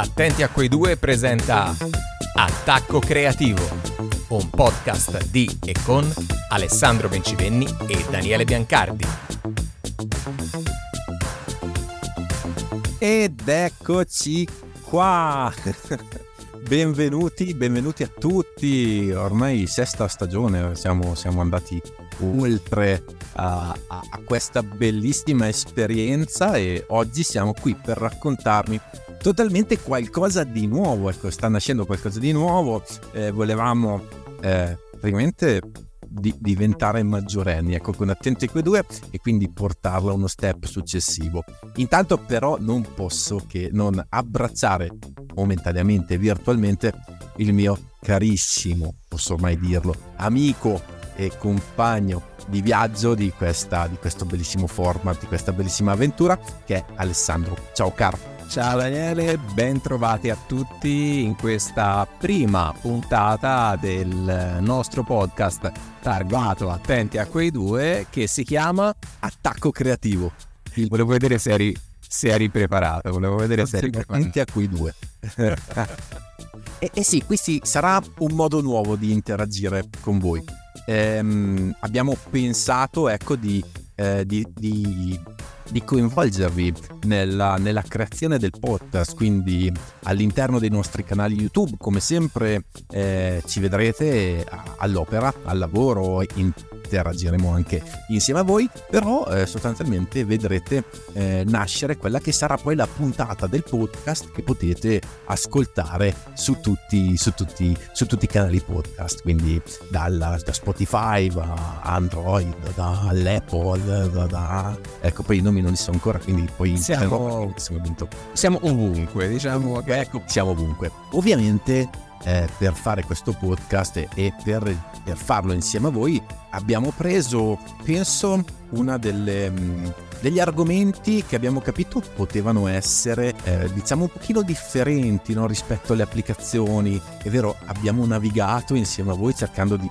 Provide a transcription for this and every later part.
Attenti a quei due presenta Attacco Creativo, un podcast di e con Alessandro Bencivenni e Daniele Biancardi. Ed eccoci qua! benvenuti, benvenuti a tutti! Ormai sesta stagione, siamo, siamo andati oltre a, a, a, questa bellissima esperienza e oggi siamo qui per raccontarmi totalmente qualcosa di nuovo, ecco, sta nascendo qualcosa di nuovo, eh, volevamo eh, praticamente di diventare maggiorenni, ecco, con attenti quei due e quindi portarla a uno step successivo. Intanto però non posso che non abbracciare momentaneamente, virtualmente, il mio carissimo, posso ormai dirlo, amico e compagno di viaggio di, questa, di questo bellissimo format, di questa bellissima avventura che è Alessandro. Ciao caro! Ciao Daniele, ben trovati a tutti in questa prima puntata del nostro podcast targato Attenti a quei due che si chiama Attacco Creativo. Volevo vedere se eri, se eri preparato, volevo vedere se eri preparato. Attenti a quei due. e, e sì, questo sarà un modo nuovo di interagire con voi. Ehm, abbiamo pensato ecco di, eh, di, di di coinvolgervi nella, nella, creazione del podcast, quindi all'interno dei nostri canali YouTube, come sempre eh, ci vedrete all'opera, al lavoro, in interagiremo anche insieme a voi, però eh, sostanzialmente vedrete eh, nascere quella che sarà poi la puntata del podcast che potete ascoltare su tutti, su tutti, su tutti i canali podcast, quindi dalla, da Spotify a Android, dall'Apple, da, da, ecco poi i nomi non li so ancora, quindi poi siamo, siamo ovunque, diciamo che ecco, siamo ovunque. Ovviamente eh, per fare questo podcast e per, per, farlo insieme a voi abbiamo preso, penso, delle mm, degli argomenti che abbiamo capito potevano essere eh, diciamo un pochino differenti no, rispetto alle applicazioni è vero abbiamo navigato insieme a voi cercando di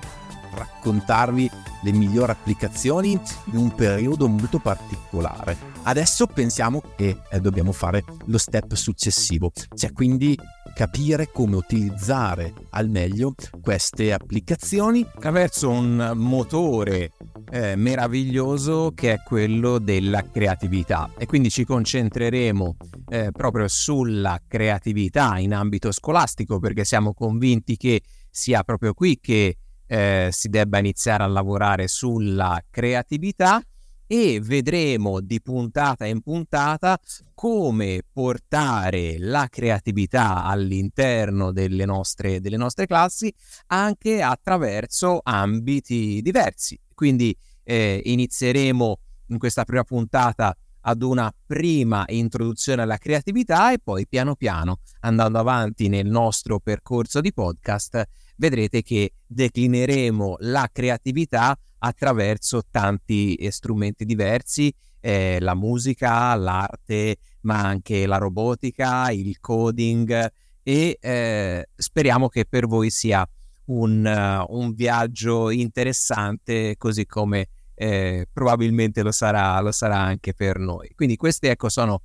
raccontarvi le migliori applicazioni in un periodo molto particolare. Adesso pensiamo che eh, dobbiamo fare lo step successivo, cioè quindi capire come utilizzare al meglio queste applicazioni attraverso un motore eh, meraviglioso che è quello della creatività. E quindi ci concentreremo eh, proprio sulla creatività in ambito scolastico perché siamo convinti che sia proprio qui che eh, si debba iniziare a lavorare sulla creatività e vedremo di puntata in puntata come portare la creatività all'interno delle nostre, delle nostre classi anche attraverso ambiti diversi. Quindi eh, inizieremo in questa prima puntata ad una prima introduzione alla creatività e poi piano piano andando avanti nel nostro percorso di podcast vedrete che declineremo la creatività attraverso tanti eh, strumenti diversi, eh, la musica, l'arte, ma anche la robotica, il coding e eh, speriamo che per voi sia un, uh, un viaggio interessante così come eh, probabilmente lo sarà, lo sarà anche per noi. Quindi questi ecco sono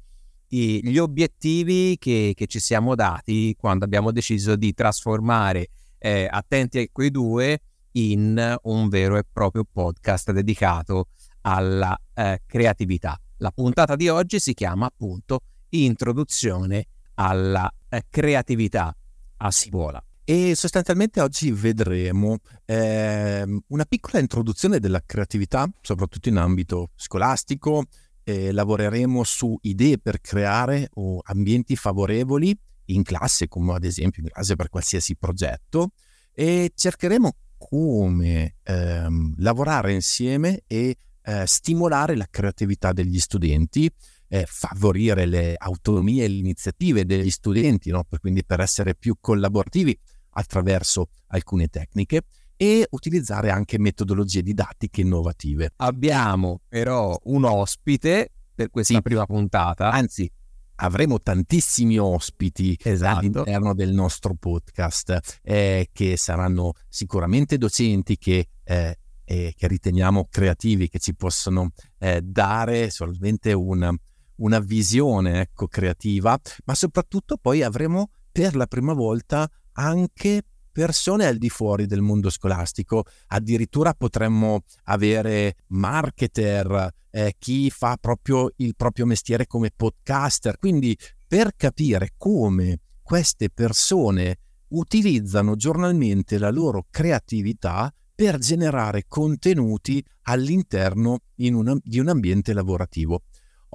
i, gli obiettivi che, che ci siamo dati quando abbiamo deciso di trasformare eh, attenti a quei due in un vero e proprio podcast dedicato alla eh, creatività. La puntata di oggi si chiama appunto Introduzione alla eh, creatività a scuola. E sostanzialmente oggi vedremo eh, una piccola introduzione della creatività, soprattutto in ambito scolastico. Lavoreremo su idee per creare o ambienti favorevoli in classe, come ad esempio in classe per qualsiasi progetto, e cercheremo come ehm, lavorare insieme e eh, stimolare la creatività degli studenti, eh, favorire le autonomie e le iniziative degli studenti, no? per, quindi per essere più collaborativi attraverso alcune tecniche e utilizzare anche metodologie didattiche innovative. Abbiamo però un ospite per questa sì. prima puntata. Anzi, avremo tantissimi ospiti esatto. all'interno del nostro podcast eh, che saranno sicuramente docenti che, eh, eh, che riteniamo creativi, che ci possono eh, dare solamente un, una visione ecco, creativa, ma soprattutto poi avremo per la prima volta anche persone al di fuori del mondo scolastico, addirittura potremmo avere marketer, eh, chi fa proprio il proprio mestiere come podcaster, quindi per capire come queste persone utilizzano giornalmente la loro creatività per generare contenuti all'interno una, di un ambiente lavorativo.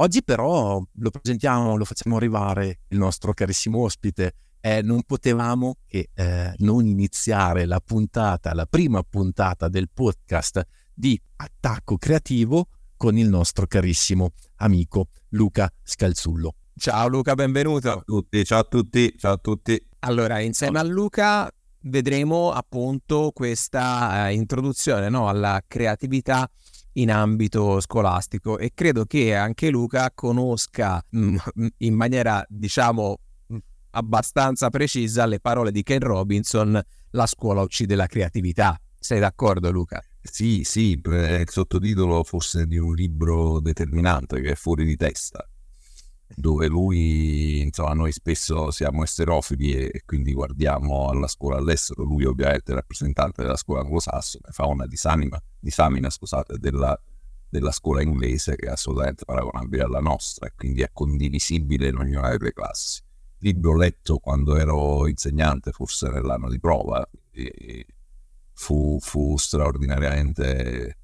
Oggi però lo presentiamo, lo facciamo arrivare il nostro carissimo ospite. Eh, non potevamo che eh, non iniziare la puntata, la prima puntata del podcast di Attacco Creativo con il nostro carissimo amico Luca Scalzullo. Ciao Luca, benvenuto. Ciao a tutti, ciao a tutti, ciao a tutti. Allora, insieme a Luca vedremo appunto questa eh, introduzione no, alla creatività in ambito scolastico e credo che anche Luca conosca mh, mm, in maniera diciamo abbastanza precisa le parole di Ken Robinson la scuola uccide la creatività sei d'accordo Luca? Sì, sì, il sottotitolo forse di un libro determinante che è fuori di testa dove lui, insomma, noi spesso siamo esterofili e, quindi guardiamo alla scuola all'estero, lui ovviamente è rappresentante della scuola anglosassone, fa una disamina, disamina scusate, della, della, scuola inglese che è assolutamente paragonabile alla nostra e quindi è condivisibile in ognuna delle classi. Libro letto quando ero insegnante, forse nell'anno di prova, fu, fu straordinariamente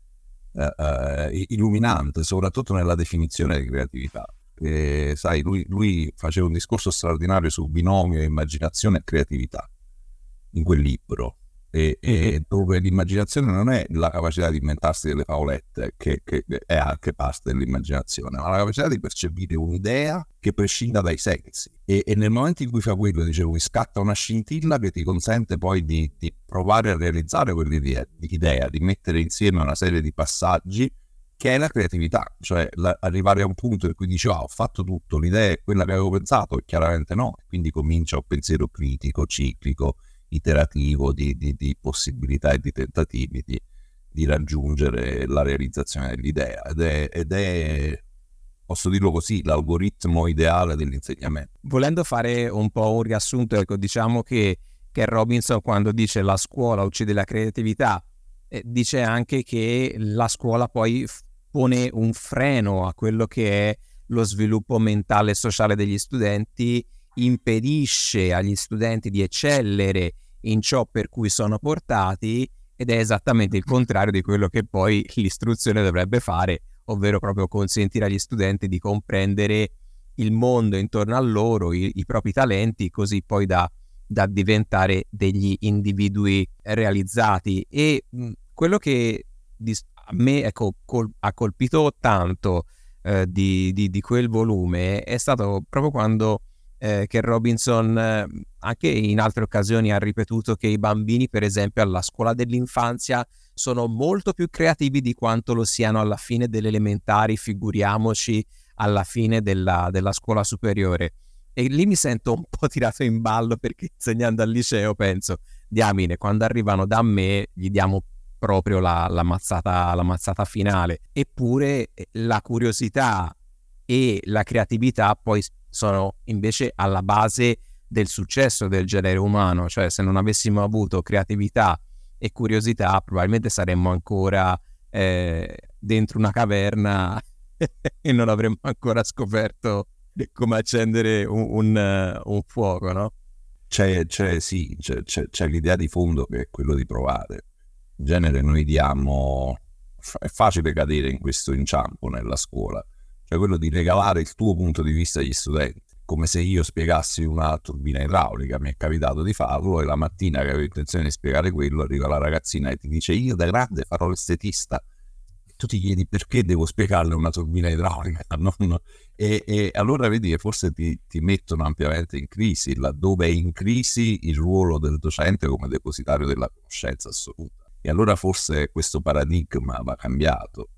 eh, eh, illuminante, soprattutto nella definizione di creatività. Eh, sai, lui, lui, faceva un discorso straordinario su binomio, immaginazione e creatività in quel libro, e, e dove l'immaginazione non è la capacità di inventarsi delle favolette, che, che, è anche parte dell'immaginazione, ma la capacità di percepire un'idea che prescinda dai sensi. E, e nel momento in cui fa quello, dicevo, mi scatta una scintilla che ti consente poi di, di provare a realizzare quell'idea, di mettere insieme una serie di passaggi che è la creatività, cioè la, arrivare a un punto in cui dici ah, ho fatto tutto, l'idea è quella che avevo pensato, chiaramente no, quindi comincia un pensiero critico, ciclico, iterativo di, di, di possibilità e di tentativi di, di, raggiungere la realizzazione dell'idea ed è, ed è, posso dirlo così, l'algoritmo ideale dell'insegnamento. Volendo fare un po' un riassunto, ecco, diciamo che, che Robinson quando dice la scuola uccide la creatività, eh, dice anche che la scuola poi pone un freno a quello che è lo sviluppo mentale e sociale degli studenti, impedisce agli studenti di eccellere in ciò per cui sono portati ed è esattamente il contrario di quello che poi l'istruzione dovrebbe fare, ovvero proprio consentire agli studenti di comprendere il mondo intorno a loro, i, i propri talenti, così poi da da diventare degli individui realizzati. E mh, quello che a me ecco, col- ha colpito tanto eh, di, di, di, quel volume è stato proprio quando eh, che Robinson eh, anche in altre occasioni ha ripetuto che i bambini per esempio alla scuola dell'infanzia sono molto più creativi di quanto lo siano alla fine delle elementari, figuriamoci alla fine della, della scuola superiore. E lì mi sento un po' tirato in ballo perché insegnando al liceo penso, diamine, quando arrivano da me gli diamo proprio la, la, mazzata, la mazzata finale. Eppure eh, la curiosità e la creatività poi sono invece alla base del successo del genere umano, cioè se non avessimo avuto creatività e curiosità probabilmente saremmo ancora eh, dentro una caverna e non avremmo ancora scoperto come accendere un, un, uh, un fuoco, no? C'è, c'è sì, c'è, c'è, c'è, l'idea di fondo che è quello di provare. In genere noi diamo, è facile cadere in questo inciampo nella scuola, cioè quello di regalare il tuo punto di vista agli studenti, come se io spiegassi una turbina idraulica, mi è capitato di farlo e la mattina che avevo intenzione di spiegare quello arriva la ragazzina e ti dice io da grande farò l'estetista. Tu ti chiedi perché devo spiegarle una turbina idraulica non... e, e, allora vedi che forse ti, ti, mettono ampiamente in crisi laddove è in crisi il ruolo del docente come depositario della conoscenza assoluta. E allora forse questo paradigma va cambiato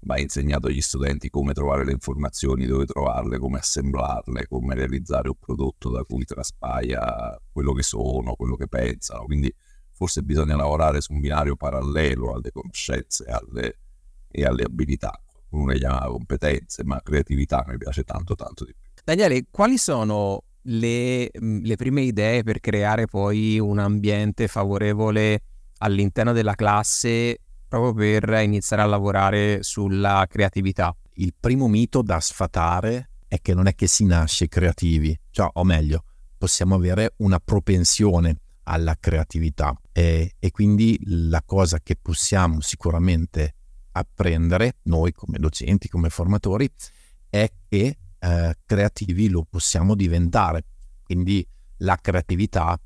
va insegnato agli studenti come trovare le informazioni, dove trovarle, come assemblarle, come realizzare un prodotto da cui traspaia quello che sono, quello che pensano. Quindi forse bisogna lavorare su un binario parallelo alle conoscenze, alle, e alle abilità. qualcuno le chiama competenze, ma creatività mi piace tanto tanto di più. Daniele, quali sono le, le prime idee per creare poi un ambiente favorevole all'interno della classe proprio per iniziare a lavorare sulla creatività? Il primo mito da sfatare è che non è che si nasce creativi, cioè, o meglio, possiamo avere una propensione alla creatività e, e quindi la cosa che possiamo sicuramente apprendere noi come docenti, come formatori, è che eh, creativi lo possiamo diventare. Quindi la creatività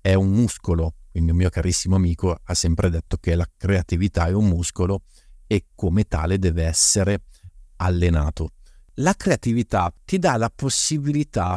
è un muscolo. Quindi un mio carissimo amico ha sempre detto che la creatività è un muscolo e come tale deve essere allenato. La creatività ti dà la possibilità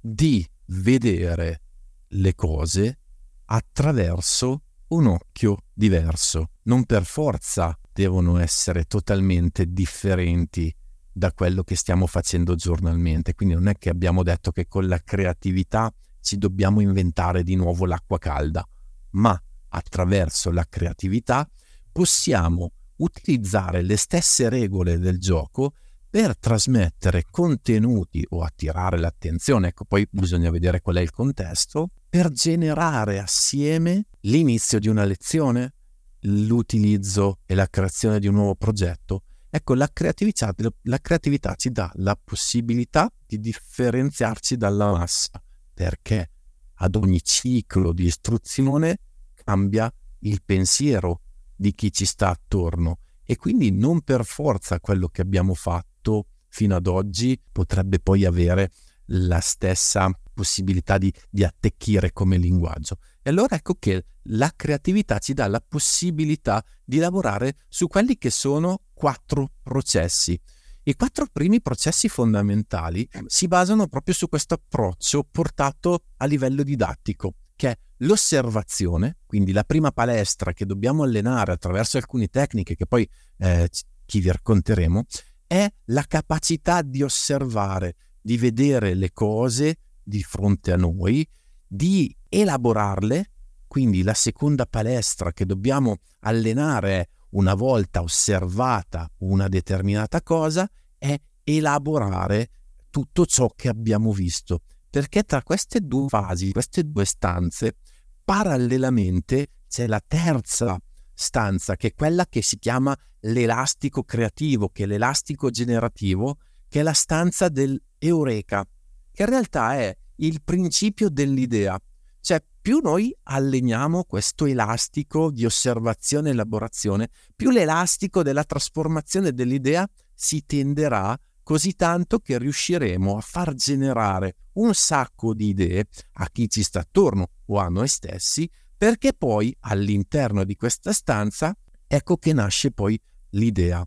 di vedere le cose attraverso un occhio diverso. Non per forza devono essere totalmente differenti da quello che stiamo facendo giornalmente. Quindi non è che abbiamo detto che con la creatività ci dobbiamo inventare di nuovo l'acqua calda, ma attraverso la creatività possiamo utilizzare le stesse regole del gioco per trasmettere contenuti o attirare l'attenzione, ecco poi bisogna vedere qual è il contesto, per generare assieme l'inizio di una lezione, l'utilizzo e la creazione di un nuovo progetto. Ecco, la creatività, la creatività ci dà la possibilità di differenziarci dalla massa, perché ad ogni ciclo di istruzione cambia il pensiero di chi ci sta attorno e quindi non per forza quello che abbiamo fatto fino ad oggi potrebbe poi avere la stessa possibilità di, di attecchire come linguaggio. E allora ecco che la creatività ci dà la possibilità di lavorare su quelli che sono quattro processi. I quattro primi processi fondamentali si basano proprio su questo approccio portato a livello didattico, che è l'osservazione, quindi la prima palestra che dobbiamo allenare attraverso alcune tecniche che poi eh, chi vi racconteremo, è la capacità di osservare, di vedere le cose di fronte a noi, di elaborarle, quindi la seconda palestra che dobbiamo allenare una volta osservata una determinata cosa è elaborare tutto ciò che abbiamo visto, perché tra queste due fasi, queste due stanze, parallelamente c'è la terza stanza, che è quella che si chiama l'elastico creativo, che è l'elastico generativo, che è la stanza dell'eureka, che in realtà è il principio dell'idea. Cioè, più noi alleniamo questo elastico di osservazione e elaborazione, più l'elastico della trasformazione dell'idea si tenderà così tanto che riusciremo a far generare un sacco di idee a chi ci sta attorno o a noi stessi, perché poi all'interno di questa stanza ecco che nasce poi l'idea.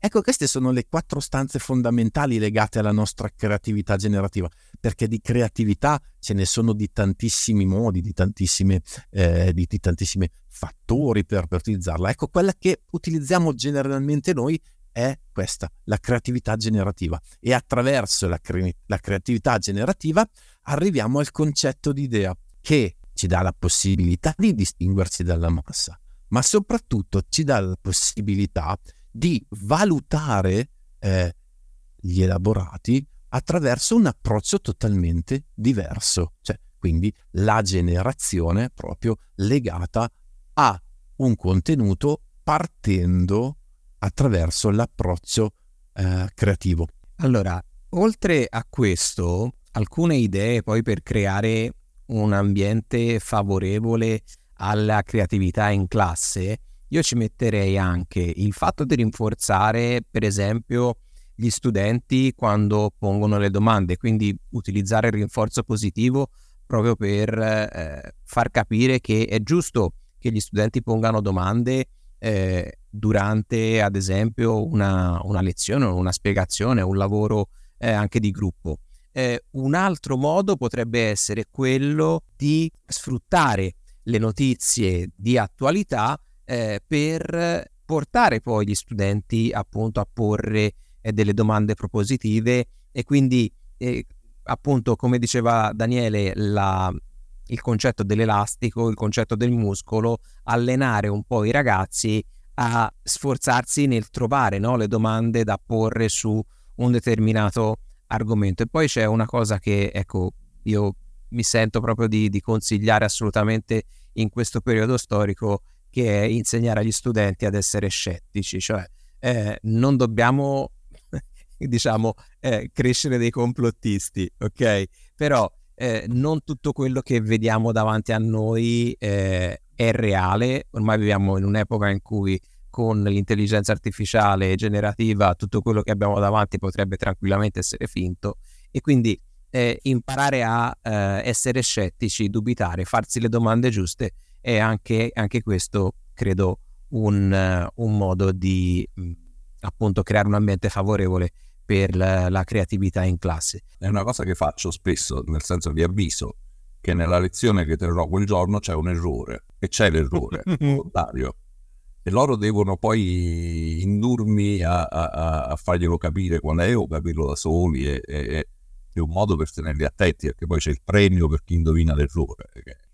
Ecco, queste sono le quattro stanze fondamentali legate alla nostra creatività generativa, perché di creatività ce ne sono di tantissimi modi, di, tantissime, eh, di, di tantissimi fattori per, per utilizzarla. Ecco, quella che utilizziamo generalmente noi è questa, la creatività generativa. E attraverso la, cre- la creatività generativa arriviamo al concetto di idea, che ci dà la possibilità di distinguerci dalla massa, ma soprattutto ci dà la possibilità di valutare eh, gli elaborati attraverso un approccio totalmente diverso, cioè quindi la generazione proprio legata a un contenuto partendo attraverso l'approccio eh, creativo. Allora, oltre a questo, alcune idee poi per creare un ambiente favorevole alla creatività in classe io ci metterei anche il fatto di rinforzare, per esempio, gli studenti quando pongono le domande, quindi utilizzare il rinforzo positivo proprio per eh, far capire che è giusto che gli studenti pongano domande eh, durante, ad esempio, una, una, lezione, una spiegazione, un lavoro eh, anche di gruppo. Eh, un altro modo potrebbe essere quello di sfruttare le notizie di attualità eh, per portare poi gli studenti appunto a porre eh, delle domande propositive e quindi eh, appunto come diceva Daniele la, il concetto dell'elastico, il concetto del muscolo, allenare un po' i ragazzi a sforzarsi nel trovare no, le domande da porre su un determinato argomento. E poi c'è una cosa che, ecco, io mi sento proprio di, di consigliare assolutamente in questo periodo storico, che è insegnare agli studenti ad essere scettici, cioè eh, non dobbiamo, diciamo, eh, crescere dei complottisti, ok? Però eh, non tutto quello che vediamo davanti a noi eh, è reale, ormai viviamo in un'epoca in cui con l'intelligenza artificiale generativa tutto quello che abbiamo davanti potrebbe tranquillamente essere finto. E quindi eh, imparare a eh, essere scettici, dubitare, farsi le domande giuste è anche, anche questo, credo, un, uh, un modo di mm, appunto creare un ambiente favorevole per la, la, creatività in classe. È una cosa che faccio spesso, nel senso vi avviso che nella lezione che terrò quel giorno c'è un errore e c'è l'errore volontario e loro devono poi indurmi a, a, a, farglielo capire qual è o capirlo da soli e, e, è un modo per tenerli attenti perché poi c'è il premio per chi indovina l'errore.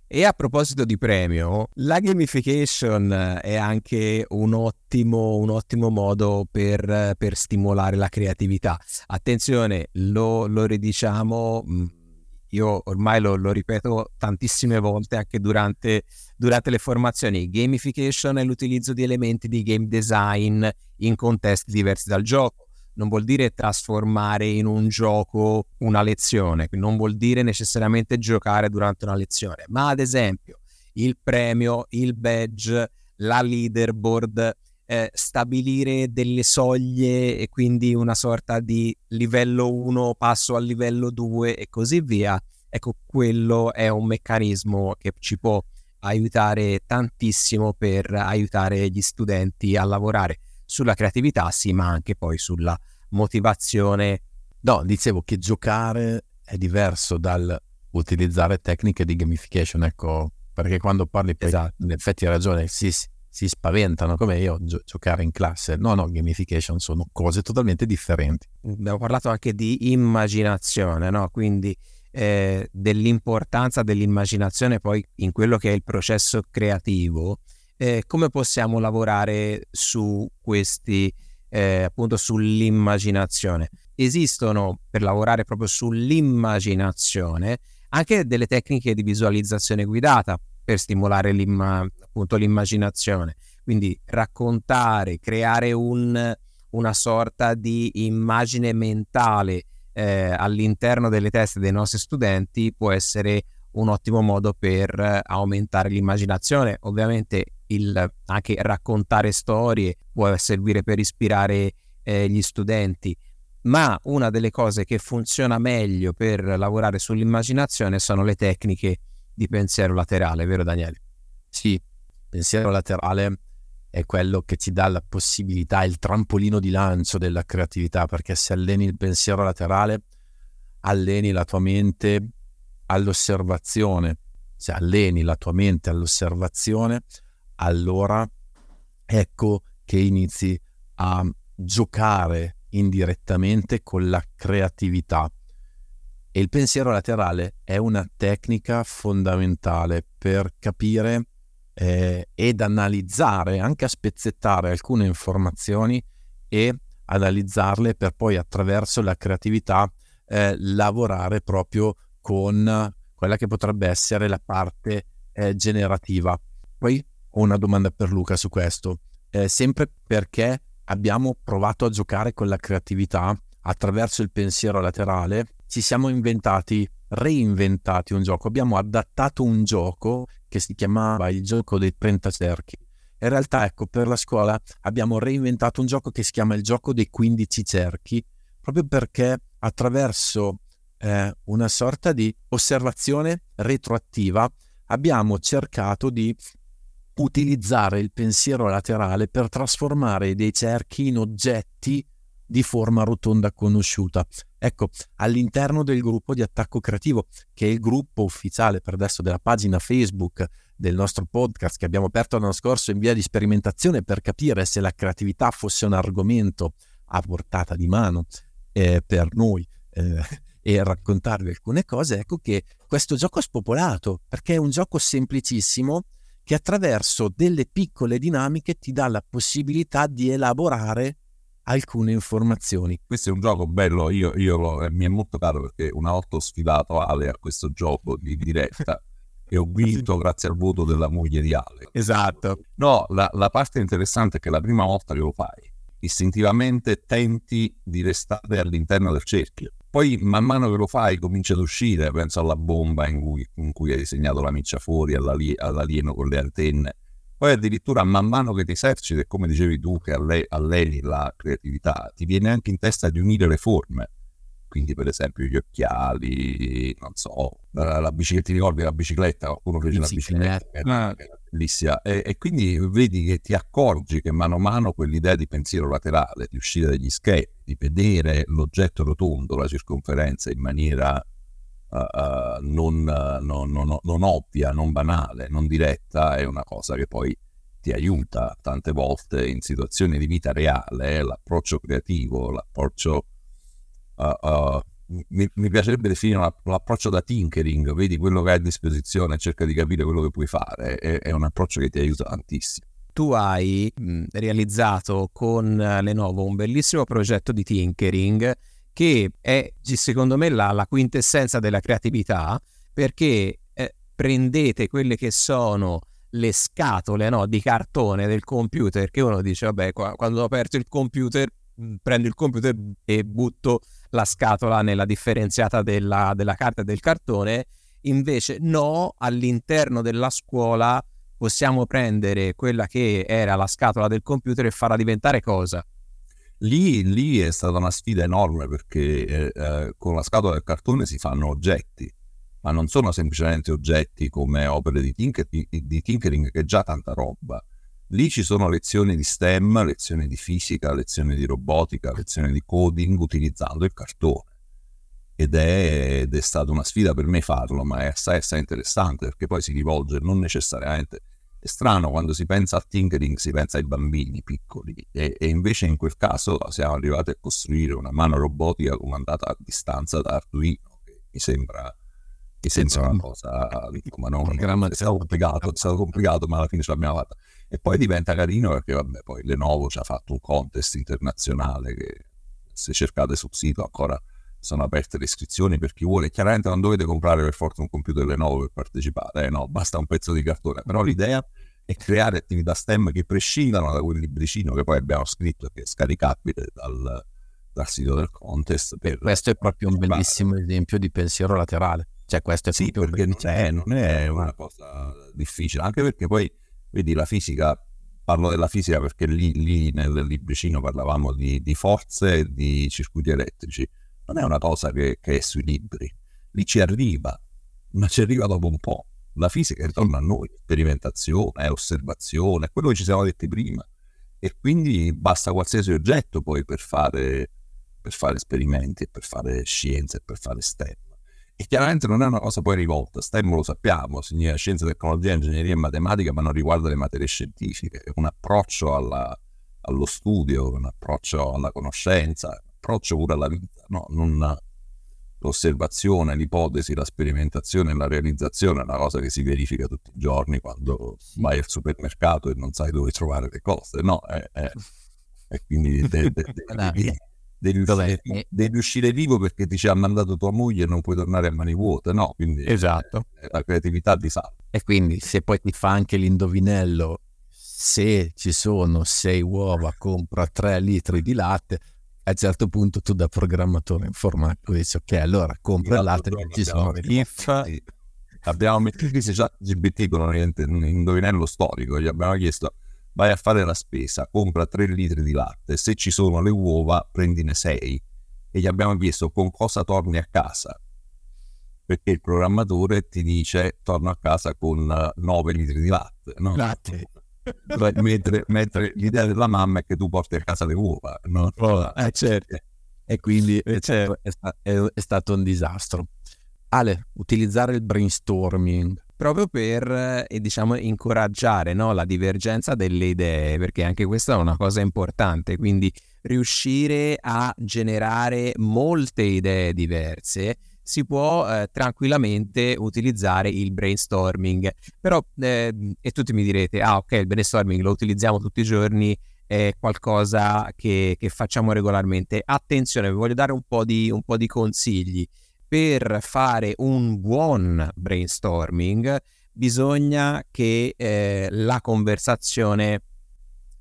E a proposito di premio, la gamification è anche un ottimo, un ottimo modo per, per, stimolare la creatività. Attenzione, lo, lo ridiciamo, mm, io ormai lo, lo ripeto tantissime volte anche durante, durante le formazioni. Gamification è l'utilizzo di elementi di game design in contesti diversi dal gioco non vuol dire trasformare in un gioco una lezione, non vuol dire necessariamente giocare durante una lezione, ma ad esempio il premio, il badge, la leaderboard, eh, stabilire delle soglie e quindi una sorta di livello 1 passo al livello 2 e così via. Ecco, quello è un meccanismo che ci può aiutare tantissimo per aiutare gli studenti a lavorare sulla creatività, sì, ma anche poi sulla motivazione. No, dicevo che giocare è diverso dal utilizzare tecniche di gamification, ecco, perché quando parli poi, esatto. in effetti hai ragione, si, si spaventano come io gio- giocare in classe. No, no, gamification sono cose totalmente differenti. Abbiamo parlato anche di immaginazione, no? Quindi eh, dell'importanza dell'immaginazione poi in quello che è il processo creativo eh, come possiamo lavorare su questi, eh, appunto sull'immaginazione? Esistono per lavorare proprio sull'immaginazione anche delle tecniche di visualizzazione guidata per stimolare l'imma, appunto l'immaginazione. Quindi raccontare, creare un, una sorta di immagine mentale eh, all'interno delle teste dei nostri studenti può essere un ottimo modo per aumentare l'immaginazione. Ovviamente il, anche raccontare storie può servire per ispirare eh, gli studenti, ma una delle cose che funziona meglio per lavorare sull'immaginazione sono le tecniche di pensiero laterale, vero Daniele? Sì, pensiero laterale è quello che ti dà la possibilità, il trampolino di lancio della creatività, perché se alleni il pensiero laterale, alleni la tua mente all'osservazione, se alleni la tua mente all'osservazione, allora ecco che inizi a giocare indirettamente con la creatività. E il pensiero laterale è una tecnica fondamentale per capire eh, ed analizzare, anche a spezzettare alcune informazioni e analizzarle per poi attraverso la creatività eh, lavorare proprio con quella che potrebbe essere la parte eh, generativa. Poi ho una domanda per Luca su questo, eh, sempre perché abbiamo provato a giocare con la creatività attraverso il pensiero laterale, ci siamo inventati, reinventati un gioco, abbiamo adattato un gioco che si chiamava il gioco dei 30 cerchi. In realtà, ecco, per la scuola abbiamo reinventato un gioco che si chiama il gioco dei 15 cerchi, proprio perché attraverso eh, una sorta di osservazione retroattiva abbiamo cercato di utilizzare il pensiero laterale per trasformare dei cerchi in oggetti di forma rotonda conosciuta. Ecco, all'interno del gruppo di attacco creativo, che è il gruppo ufficiale per adesso della pagina Facebook del nostro podcast che abbiamo aperto l'anno scorso in via di sperimentazione per capire se la creatività fosse un argomento a portata di mano eh, per noi eh, e raccontarvi alcune cose, ecco che questo gioco è spopolato perché è un gioco semplicissimo che attraverso delle piccole dinamiche ti dà la possibilità di elaborare alcune informazioni. Questo è un gioco bello, io, io lo, eh, mi è molto caro perché una volta ho sfidato Ale a questo gioco di diretta e ho vinto grazie al voto della moglie di Ale. Esatto. No, la, la parte interessante è che la prima volta che lo fai, istintivamente tenti di restare all'interno del cerchio. Poi man mano che lo fai comincia ad uscire, penso alla bomba in cui, in cui hai disegnato la miccia fuori, all'alieno con le antenne. Poi addirittura man mano che ti eserciti, e come dicevi tu, che alleni la creatività, ti viene anche in testa di unire le forme quindi per esempio gli occhiali, non so, la, la bicicletta, ti ricordi la bicicletta? Qualcuno fece la bicicletta, era, era bellissima. E, e, quindi vedi che ti accorgi che mano a mano quell'idea di pensiero laterale, di uscire dagli schemi, di vedere l'oggetto rotondo, la circonferenza in maniera uh, uh, non, uh, non, non, non ovvia, non banale, non diretta, è una cosa che poi ti aiuta tante volte in situazioni di vita reale, l'approccio creativo, l'approccio mi, mi, piacerebbe definire l'approccio da tinkering, vedi quello che hai a disposizione, cerca di capire quello che puoi fare, è, è un approccio che ti aiuta tantissimo. Tu hai realizzato con Lenovo un bellissimo progetto di tinkering che è secondo me la, la quintessenza della creatività perché eh, prendete quelle che sono le scatole no, di cartone del computer che uno dice vabbè quando ho aperto il computer prendo il computer e butto la scatola nella differenziata della, della carta e del cartone, invece no, all'interno della scuola possiamo prendere quella che era la scatola del computer e farla diventare cosa? Lì, lì è stata una sfida enorme perché eh, eh, con la scatola del cartone si fanno oggetti, ma non sono semplicemente oggetti come opere di, tinker, di, di tinkering che è già tanta roba. Lì ci sono lezioni di STEM, lezioni di fisica, lezioni di robotica, lezioni di coding utilizzando il cartone. Ed è, ed è stata una sfida per me farlo, ma è assai, assai interessante perché poi si rivolge non necessariamente... È strano quando si pensa al tinkering, si pensa ai bambini piccoli e, e invece in quel caso siamo arrivati a costruire una mano robotica comandata a distanza da Arduino, che mi sembra mi sembra una cosa ma non, è stato complicato, è stato complicato, ma alla fine ce l'abbiamo fatta. E poi diventa carino perché, vabbè, poi Lenovo ci ha fatto un contest internazionale che se cercate sul sito ancora sono aperte le iscrizioni per chi vuole. Chiaramente non dovete comprare per forza un computer Lenovo per partecipare, eh, no, basta un pezzo di cartone. Però l'idea è creare attività STEM che prescindano da quel libricino che poi abbiamo scritto che è scaricabile dal, dal sito del contest. questo è proprio un bellissimo esempio di pensiero laterale. Cioè, questo è sì, perché non è, non è una cosa difficile, anche perché poi Vedi, la fisica, parlo della fisica perché lì, lì nel libricino parlavamo di, di, forze e di circuiti elettrici. Non è una cosa che, che, è sui libri, lì ci arriva, ma ci arriva dopo un po'. La fisica è intorno a noi, sperimentazione, osservazione, quello che ci siamo detti prima. E quindi basta qualsiasi oggetto poi per fare, per fare esperimenti, per fare scienze, per fare STEM. E chiaramente non è una cosa poi rivolta, STEM lo sappiamo, significa scienza, tecnologia, ingegneria e matematica, ma non riguarda le materie scientifiche, è un approccio alla, allo studio, un approccio alla conoscenza, un approccio pure alla vita, no? non, l'osservazione, l'ipotesi, la sperimentazione la realizzazione è una cosa che si verifica tutti i giorni quando vai al supermercato e non sai dove trovare le cose, no? E, e, e quindi de, de, de, devi uscire, eh. devi uscire, vivo perché ti ci ha mandato tua moglie e non puoi tornare a mani vuote, no? Quindi esatto. la creatività ti salva. E quindi se poi ti fa anche l'indovinello, se ci sono sei uova, compra tre litri di latte, a un certo punto tu da programmatore informatico dici ok, allora compra il latte e ci sono if. Abbiamo messo in già GBT con un indovinello storico, gli abbiamo chiesto vai a fare la spesa, compra 3 litri di latte, se ci sono le uova prendine 6 e gli abbiamo chiesto con cosa torni a casa, perché il programmatore ti dice torno a casa con 9 litri di latte. No? Latte. mentre, mentre, l'idea della mamma è che tu porti a casa le uova. No? Oh, eh, certo. E quindi eh, certo. È, è, è stato un disastro. Ale, utilizzare il brainstorming proprio per eh, diciamo, incoraggiare no, la divergenza delle idee, perché anche questa è una cosa importante, quindi riuscire a generare molte idee diverse si può eh, tranquillamente utilizzare il brainstorming. Però, eh, e tutti mi direte, ah ok, il brainstorming lo utilizziamo tutti i giorni, è qualcosa che, che facciamo regolarmente. Attenzione, vi voglio dare un po' di, un po di consigli. Per fare un buon brainstorming bisogna che eh, la conversazione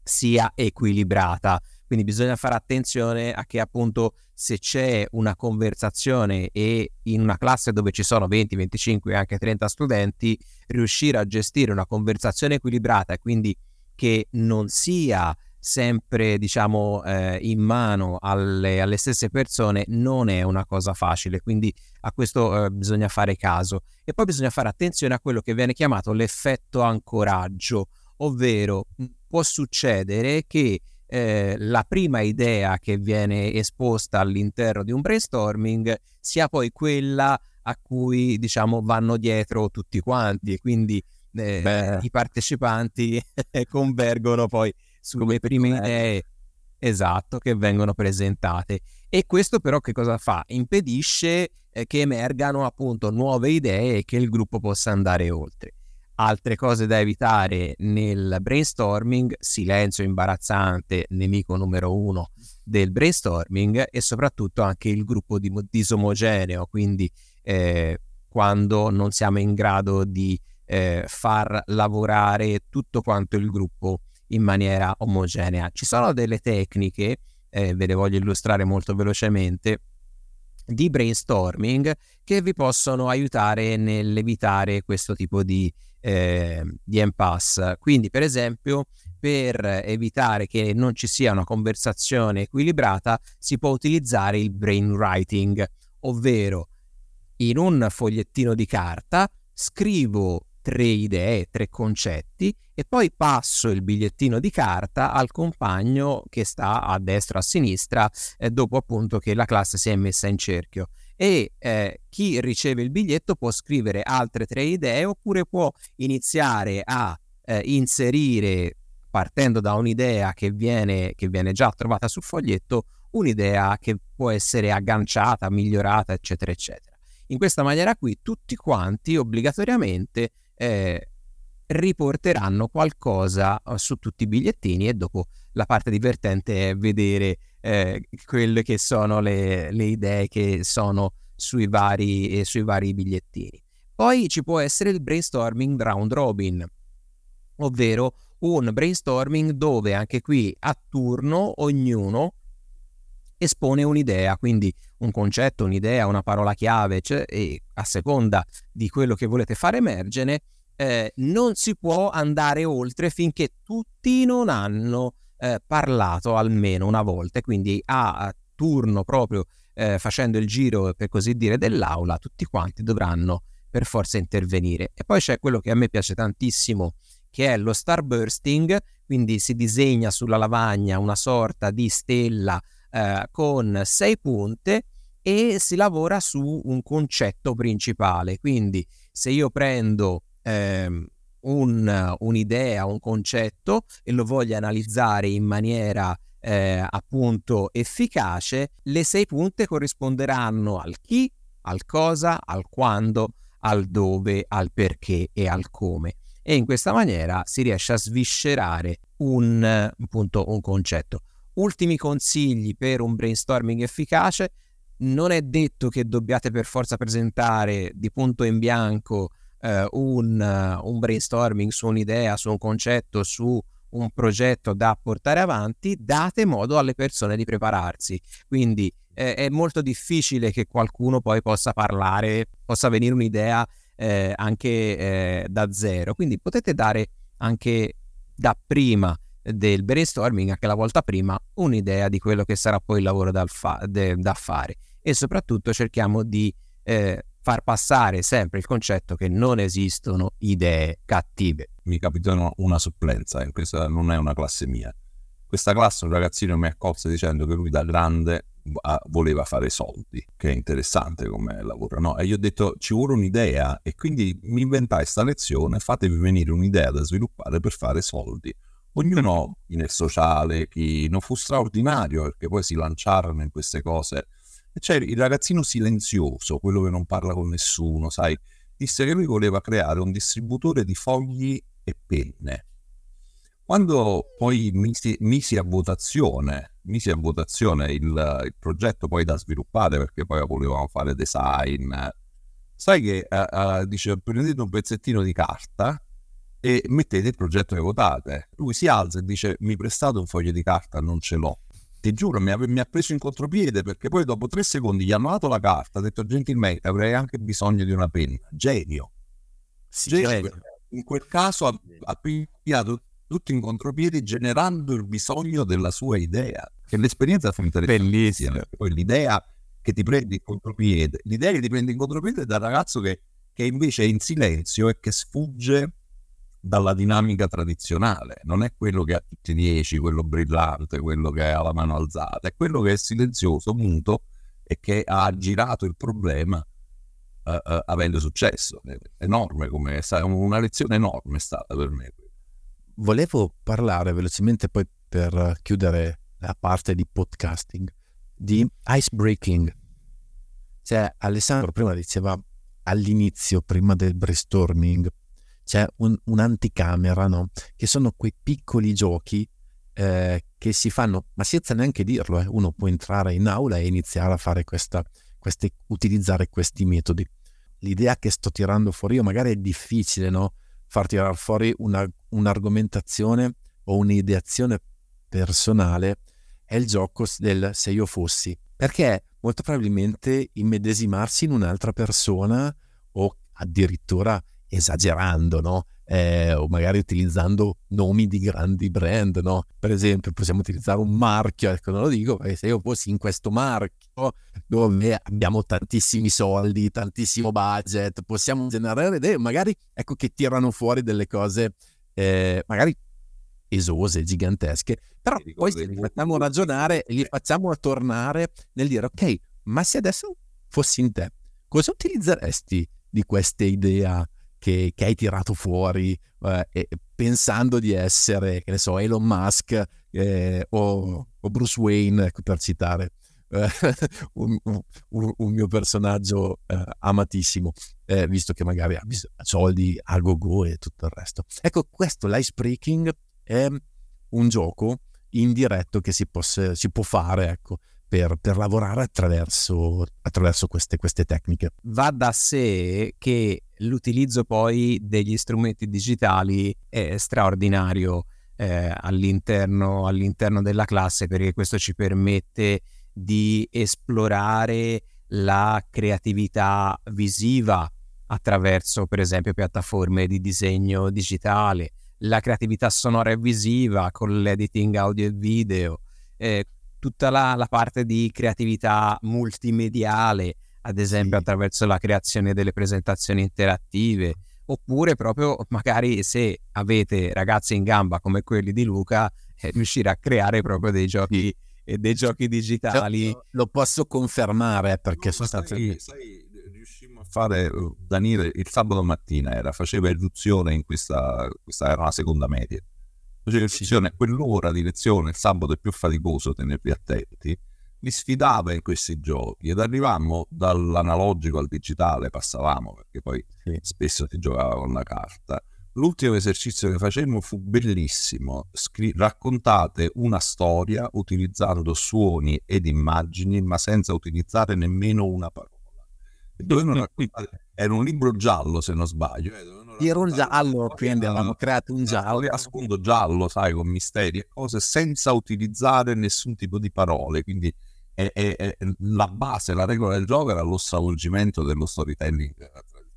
sia equilibrata. Quindi bisogna fare attenzione a che appunto se c'è una conversazione e in una classe dove ci sono 20, 25 anche 30 studenti, riuscire a gestire una conversazione equilibrata e quindi che non sia sempre diciamo eh, in mano alle, alle, stesse persone non è una cosa facile quindi a questo eh, bisogna fare caso. E poi bisogna fare attenzione a quello che viene chiamato l'effetto ancoraggio ovvero può succedere che eh, la prima idea che viene esposta all'interno di un brainstorming sia poi quella a cui diciamo vanno dietro tutti quanti e quindi eh, i partecipanti convergono poi sulle prime idee esatto che vengono presentate e questo però che cosa fa? Impedisce eh, che emergano appunto nuove idee e che il gruppo possa andare oltre. Altre cose da evitare nel brainstorming, silenzio imbarazzante, nemico numero uno del brainstorming e soprattutto anche il gruppo di, disomogeneo, quindi eh, quando non siamo in grado di eh, far lavorare tutto quanto il gruppo in maniera omogenea. Ci sono delle tecniche, eh, ve le voglio illustrare molto velocemente, di brainstorming che vi possono aiutare nell'evitare questo tipo di eh, di impasse. Quindi, per esempio, per evitare che non ci sia una conversazione equilibrata, si può utilizzare il brainwriting, ovvero in un fogliettino di carta scrivo tre idee, tre concetti e poi passo il bigliettino di carta al compagno che sta a destra o a sinistra eh, dopo appunto che la classe si è messa in cerchio e eh, chi riceve il biglietto può scrivere altre tre idee oppure può iniziare a eh, inserire partendo da un'idea che viene, che viene già trovata sul foglietto un'idea che può essere agganciata, migliorata, eccetera, eccetera. In questa maniera qui tutti quanti obbligatoriamente eh, riporteranno qualcosa eh, su tutti i bigliettini e dopo la parte divertente è vedere eh, quelle che sono le, le, idee che sono sui vari, eh, sui vari bigliettini. Poi ci può essere il brainstorming round robin, ovvero un brainstorming dove anche qui a turno ognuno espone un'idea, quindi un concetto, un'idea, una parola chiave, cioè, e a seconda di quello che volete far emergere, eh, non si può andare oltre finché tutti non hanno eh, parlato almeno una volta, quindi a, turno proprio eh, facendo il giro per così dire dell'aula, tutti quanti dovranno per forza intervenire. E poi c'è quello che a me piace tantissimo, che è lo starbursting, quindi si disegna sulla lavagna una sorta di stella eh, con sei punte e si lavora su un concetto principale. Quindi se io prendo ehm, un, un'idea, un concetto e lo voglio analizzare in maniera eh, appunto efficace, le sei punte corrisponderanno al chi, al cosa, al quando, al dove, al perché e al come. E in questa maniera si riesce a sviscerare un, appunto, un concetto. Ultimi consigli per un brainstorming efficace. Non è detto che dobbiate per forza presentare di punto in bianco eh, un, uh, un brainstorming su un'idea, su un concetto, su un progetto da portare avanti, date modo alle persone di prepararsi. Quindi eh, è molto difficile che qualcuno poi possa parlare, possa venire un'idea eh, anche eh, da zero. Quindi potete dare anche da prima del brainstorming, anche la volta prima, un'idea di quello che sarà poi il lavoro fa- de- da fare. E soprattutto cerchiamo di eh, far passare sempre il concetto che non esistono idee cattive. Mi capitò una supplenza, in questa non è una classe mia. Questa classe un ragazzino mi accolse dicendo che lui da grande voleva fare soldi, che è interessante come lavoro, no? E gli ho detto ci vuole un'idea e quindi mi inventai questa lezione, fatevi venire un'idea da sviluppare per fare soldi. Ognuno nel sociale, chi non fu straordinario perché poi si lanciarono in queste cose C'è il ragazzino silenzioso, quello che non parla con nessuno, sai, disse che lui voleva creare un distributore di fogli e penne. Quando poi misi, misi a votazione, misi a votazione il, il, progetto poi da sviluppare, perché poi volevamo fare design, sai che uh, uh, dice prendete un pezzettino di carta e mettete il progetto che votate. Lui si alza e dice mi prestate un foglio di carta, non ce l'ho. Ti giuro, mi ha, mi ha preso in contropiede perché poi dopo tre secondi gli hanno dato la carta, ha detto gentilmente avrei anche bisogno di una penna. Genio. Sì, genio. In quel caso ha, ha pigliato tutto in contropiede generando il bisogno della sua idea. Che l'esperienza fu interessante. Bellissima. Poi l'idea che ti prendi in contropiede, l'idea che ti prendi in contropiede è dal ragazzo che, che invece è in silenzio e che sfugge dalla dinamica tradizionale, non è quello che ha tutti i dieci, quello brillante, quello che ha la mano alzata, è quello che è silenzioso, muto e che ha girato il problema uh, uh, avendo successo. È enorme come è una lezione enorme è stata per me. Volevo parlare velocemente poi per chiudere la parte di podcasting di icebreaking. Cioè, Alessandro prima diceva all'inizio, prima del brainstorming, c'è un, un'anticamera, no? Che sono quei piccoli giochi eh, che si fanno, ma senza neanche dirlo, eh. uno può entrare in aula e iniziare a fare questa, queste, utilizzare questi metodi. L'idea che sto tirando fuori io magari è difficile, no? Far tirare fuori una, un'argomentazione o un'ideazione personale è il gioco del se io fossi, perché molto probabilmente immedesimarsi in un'altra persona o addirittura esagerando, no? Eh, o magari utilizzando nomi di grandi brand, no? Per esempio, possiamo utilizzare un marchio, ecco, non lo dico, perché se io fossi in questo marchio dove abbiamo tantissimi soldi, tantissimo budget, possiamo generare idee, magari, ecco, che tirano fuori delle cose, eh, magari esose, gigantesche, però poi se li facciamo ragionare, li facciamo tornare nel dire, ok, ma se adesso fossi in te, cosa utilizzeresti di questa idea che, che hai tirato fuori eh, pensando di essere, che ne so, Elon Musk eh, o, o, Bruce Wayne, ecco, per citare eh, un, un, un, mio personaggio eh, amatissimo, eh, visto che magari ha soldi a go-go e tutto il resto. Ecco, questo, l'ice breaking, è un gioco indiretto che si, possa, si può fare, ecco, per, per, lavorare attraverso, attraverso queste, queste, tecniche. Va da sé che l'utilizzo poi degli strumenti digitali è straordinario eh, all'interno, all'interno della classe perché questo ci permette di esplorare la creatività visiva attraverso per esempio piattaforme di disegno digitale, la creatività sonora e visiva con l'editing audio e video, eh, tutta la, la, parte di creatività multimediale ad esempio sì. attraverso la creazione delle presentazioni interattive, oppure proprio magari se avete ragazzi in gamba come quelli di Luca, eh, riuscire a creare proprio dei giochi, eh, dei giochi digitali. Cioè, lo posso confermare perché no, sono stato... Sai, sai, riuscimmo a fare, uh, Daniele, il sabato mattina era, faceva irruzione in questa, questa era la seconda media. Irruzione, sì. quell'ora di lezione, il sabato è più faticoso tenerli attenti li sfidava in questi giochi ed arrivavamo dall'analogico al digitale, passavamo perché poi sì. spesso si giocava con la carta. L'ultimo esercizio che facemmo fu bellissimo. Scri- raccontate una storia utilizzando suoni ed immagini, ma senza utilizzare nemmeno una parola. Era un libro giallo, se non sbaglio. Eh, Era un giallo, quindi avevamo creato un giallo. A sfondo giallo, sai, con misteri e cose, senza utilizzare nessun tipo di parole. Quindi è, è, è, la base, la regola del gioco era lo stravolgimento dello storytelling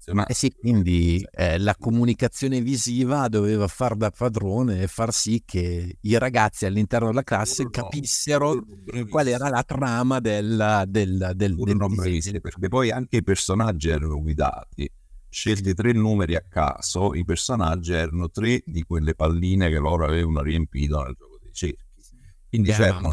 tradizionale. Eh sì, quindi eh, la comunicazione visiva doveva far da padrone e far sì che i ragazzi all'interno della classe no, capissero qual era la trama del, del, del, del brevissimi, perché poi anche i personaggi erano guidati. Scelti tre numeri a caso, i personaggi erano tre di quelle palline che loro avevano riempito nel gioco dei cerchi. Quindi c'erano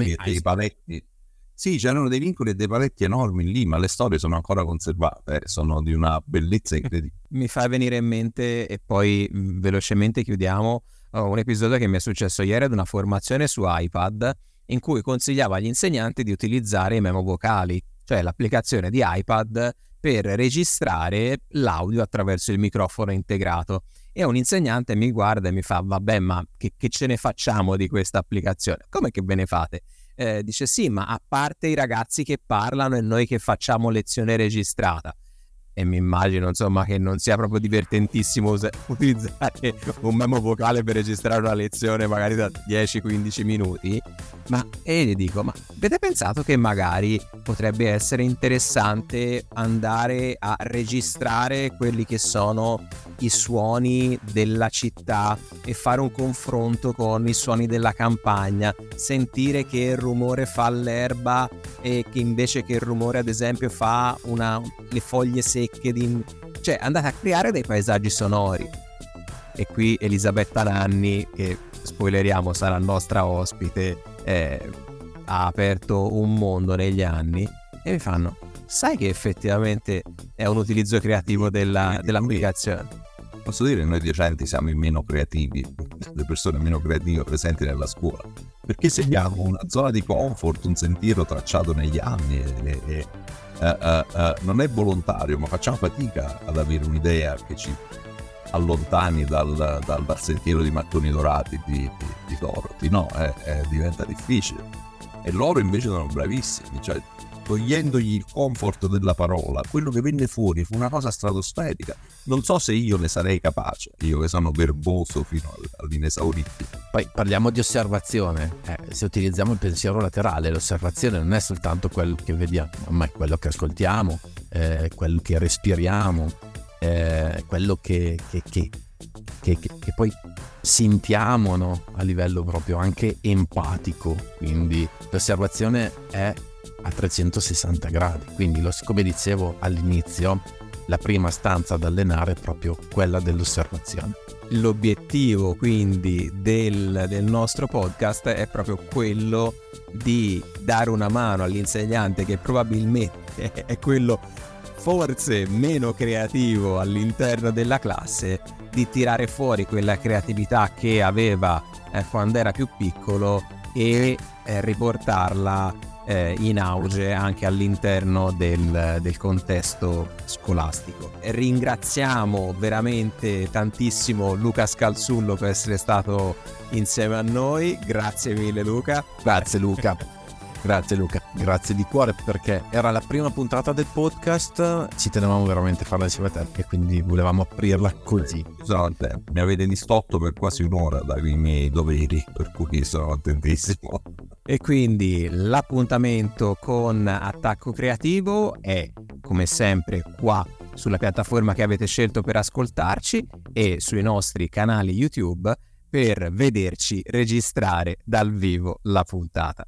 e dei paletti sì, c'erano dei vincoli e dei paletti enormi lì, ma le storie sono ancora conservate, eh, sono di una bellezza incredibile. Mi fa venire in mente, e poi velocemente chiudiamo, oh, un episodio che mi è successo ieri ad una formazione su iPad in cui consigliava agli insegnanti di utilizzare i memo vocali, cioè l'applicazione di iPad per registrare l'audio attraverso il microfono integrato. E un insegnante mi guarda e mi fa, vabbè, ma che, che ce ne facciamo di questa applicazione? Come che ve ne fate? Eh, dice sì, ma a parte i ragazzi che parlano e noi che facciamo lezione registrata e mi immagino insomma che non sia proprio divertentissimo utilizzare un memo vocale per registrare una lezione magari da 10-15 minuti ma e gli dico ma avete pensato che magari potrebbe essere interessante andare a registrare quelli che sono i suoni della città e fare un confronto con i suoni della campagna? Sentire che il rumore fa l'erba e che invece che il rumore ad esempio fa una, le foglie secche secche, di... cioè andate a creare dei paesaggi sonori. E qui Elisabetta Nanni, che spoileriamo sarà nostra ospite, eh, ha aperto un mondo negli anni e mi fanno, sai che effettivamente è un utilizzo creativo della, dell'applicazione? Posso dire, noi docenti siamo i meno creativi, le persone meno creative presenti nella scuola, perché seguiamo una zona di comfort, un sentiero tracciato negli anni e, e, non è volontario, ma facciamo fatica ad avere un'idea che ci allontani dal, dal, dal sentiero di mattoni dorati di, di, di Dorothy, no, è, è, diventa difficile. E loro invece sono bravissimi, cioè togliendogli il comfort della parola, quello che venne fuori fu una cosa stratosferica. Non so se io ne sarei capace, io che sono verboso fino all'inesaurito. Poi parliamo di osservazione, eh, se utilizziamo il pensiero laterale, l'osservazione non è soltanto quello che vediamo, ma è quello che ascoltiamo, eh, quello che respiriamo, eh, quello che, che, che, che poi sentiamo no? a livello proprio anche empatico. Quindi l'osservazione è a 360 gradi. Quindi, lo, come dicevo all'inizio, la prima stanza da allenare è proprio quella dell'osservazione. L'obiettivo quindi del, del, nostro podcast è proprio quello di dare una mano all'insegnante che probabilmente è quello forse meno creativo all'interno della classe di tirare fuori quella creatività che aveva eh, quando era più piccolo e eh, riportarla eh, in auge anche all'interno del, del, contesto scolastico. Ringraziamo veramente tantissimo Luca Scalzullo per essere stato insieme a noi, grazie mille Luca. Grazie Luca. Grazie Luca, grazie di cuore perché era la prima puntata del podcast, ci tenevamo veramente a farla insieme a te e quindi volevamo aprirla così. Scusate, mi avete distotto per quasi un'ora dai miei doveri, per cui sono attentissimo. E quindi l'appuntamento con Attacco Creativo è come sempre qua sulla piattaforma che avete scelto per ascoltarci e sui nostri canali YouTube per vederci registrare dal vivo la puntata.